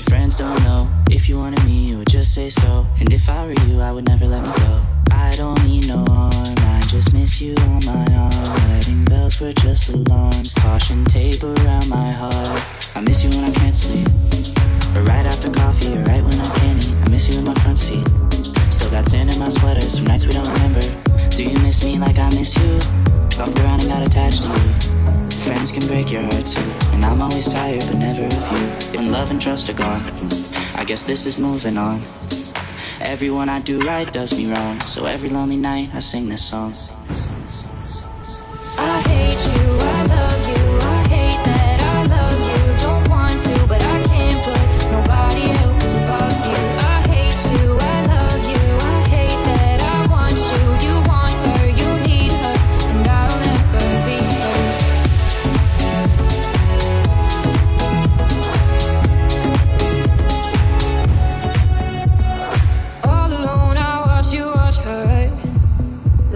your friends don't know. If you wanted me, you would just say so. And if I were you, I would never let me go. I don't mean no harm, I just miss you on my arm. Wedding bells were just alarms, caution tape around my heart. I miss you when I can't sleep, or right after coffee, or right when I can't eat. I miss you in my front seat. Still got sand in my sweaters from nights we don't remember. Do you miss me like I miss you? Off the ground and got attached to you. Friends can break your heart too, and I'm always tired, but never of you. When love and trust are gone, I guess this is moving on. Everyone I do right does me wrong, so every lonely night I sing this song.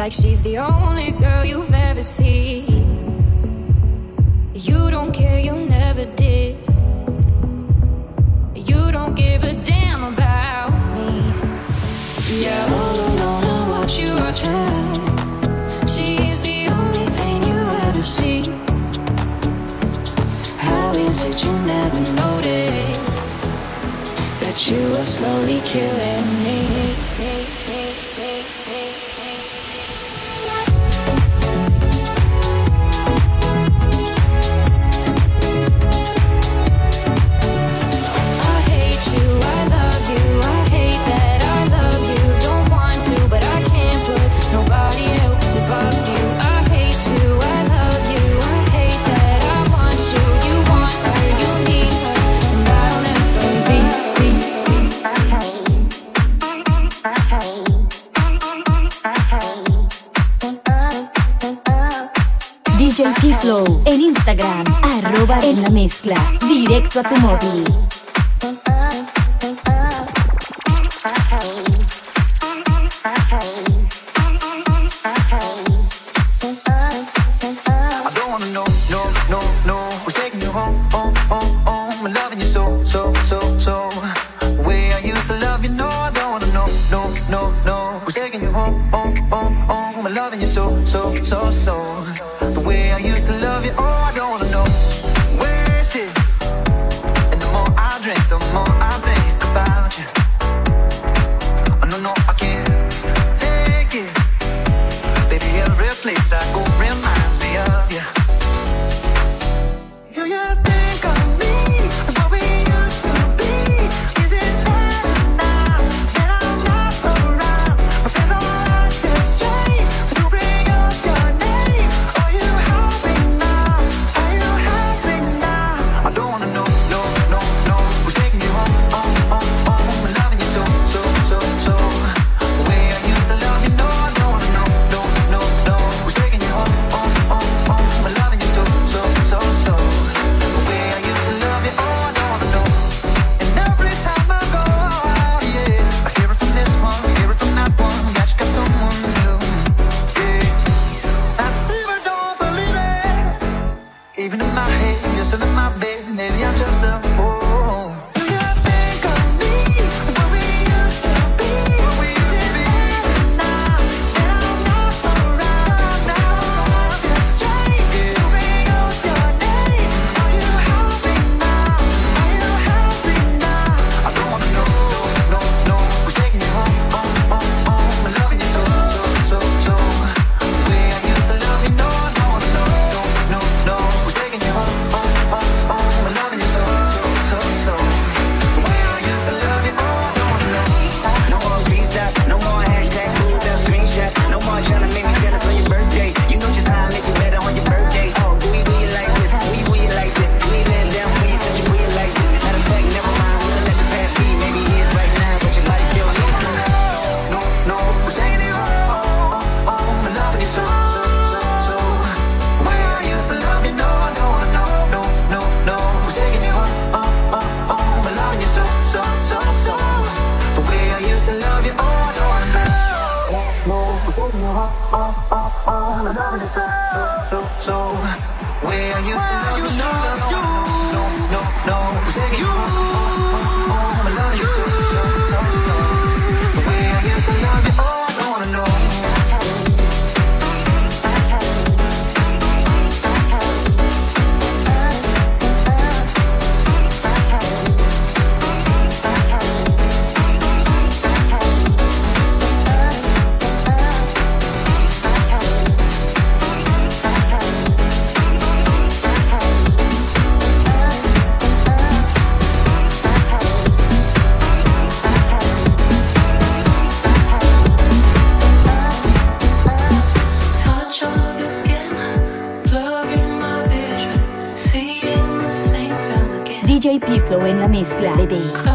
Like she's the only girl you've ever seen. You don't care, you never did. You don't give a damn about me. Yeah, all alone, I watch you watch her. She's the only thing you ever see. How is it you never notice that you are slowly killing me? En la mezcla, directo a tu móvil. All you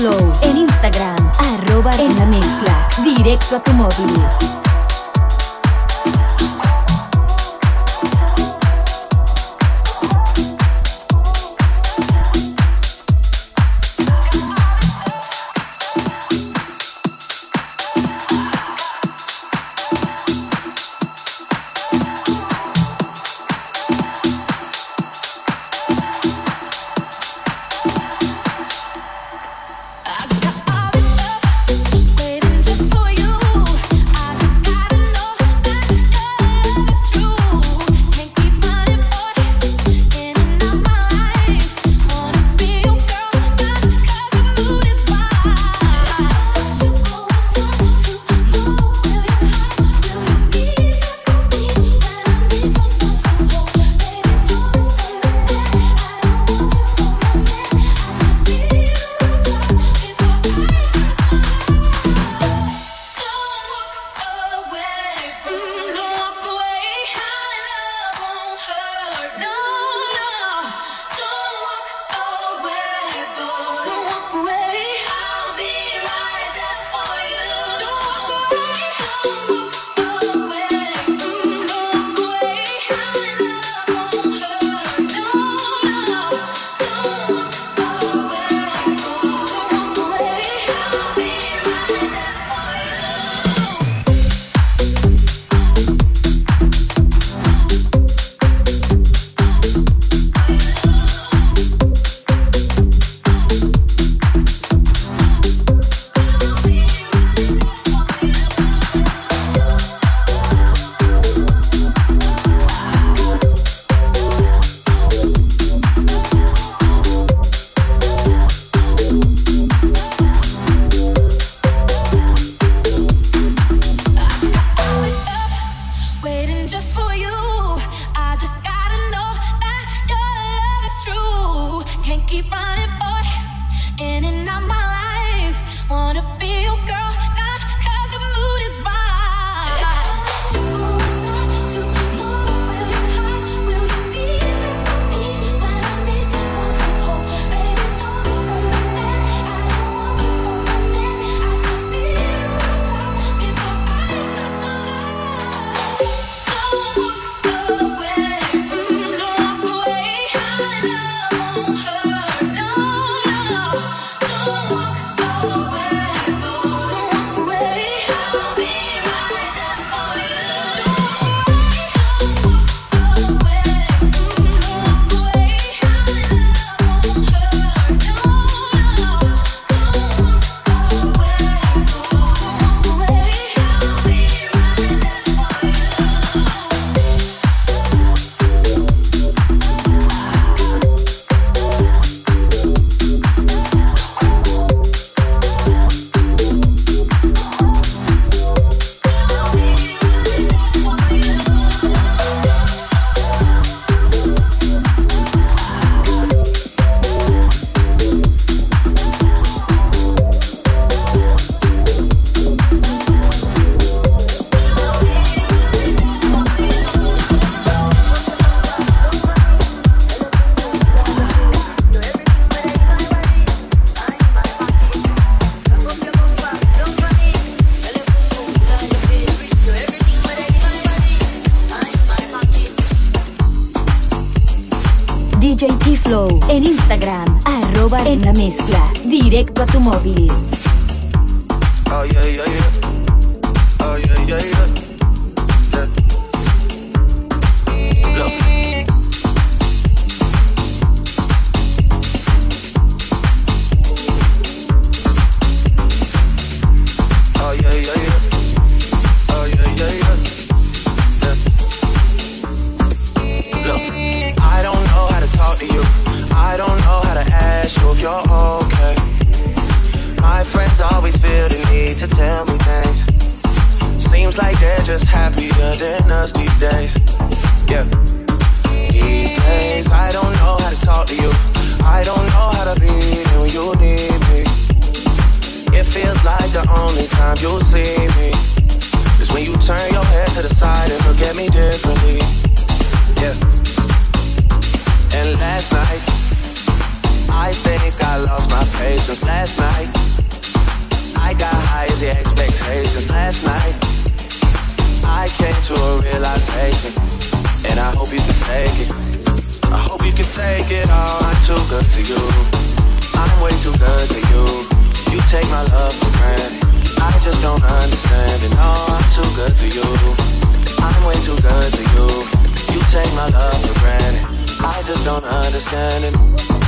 En Instagram, arroba en la mezcla, directo a tu móvil. Directo a tu móvil. understanding.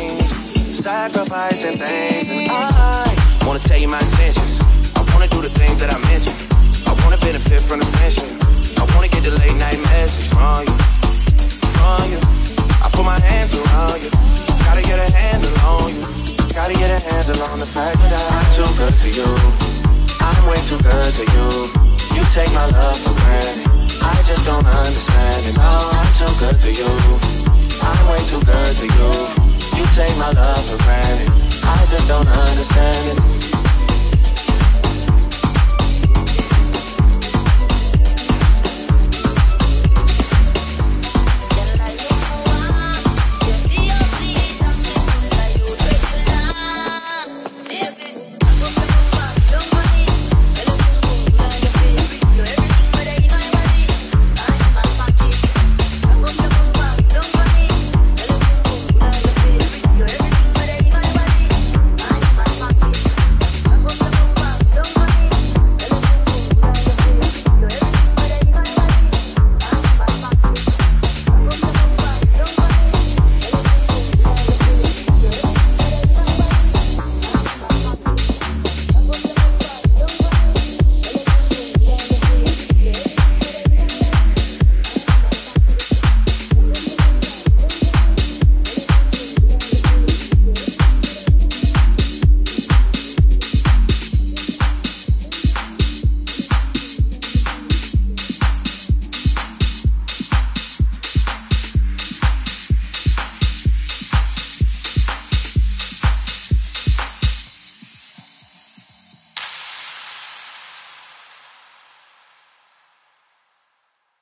my love for granted. I mentioned. I wanna don't understand it.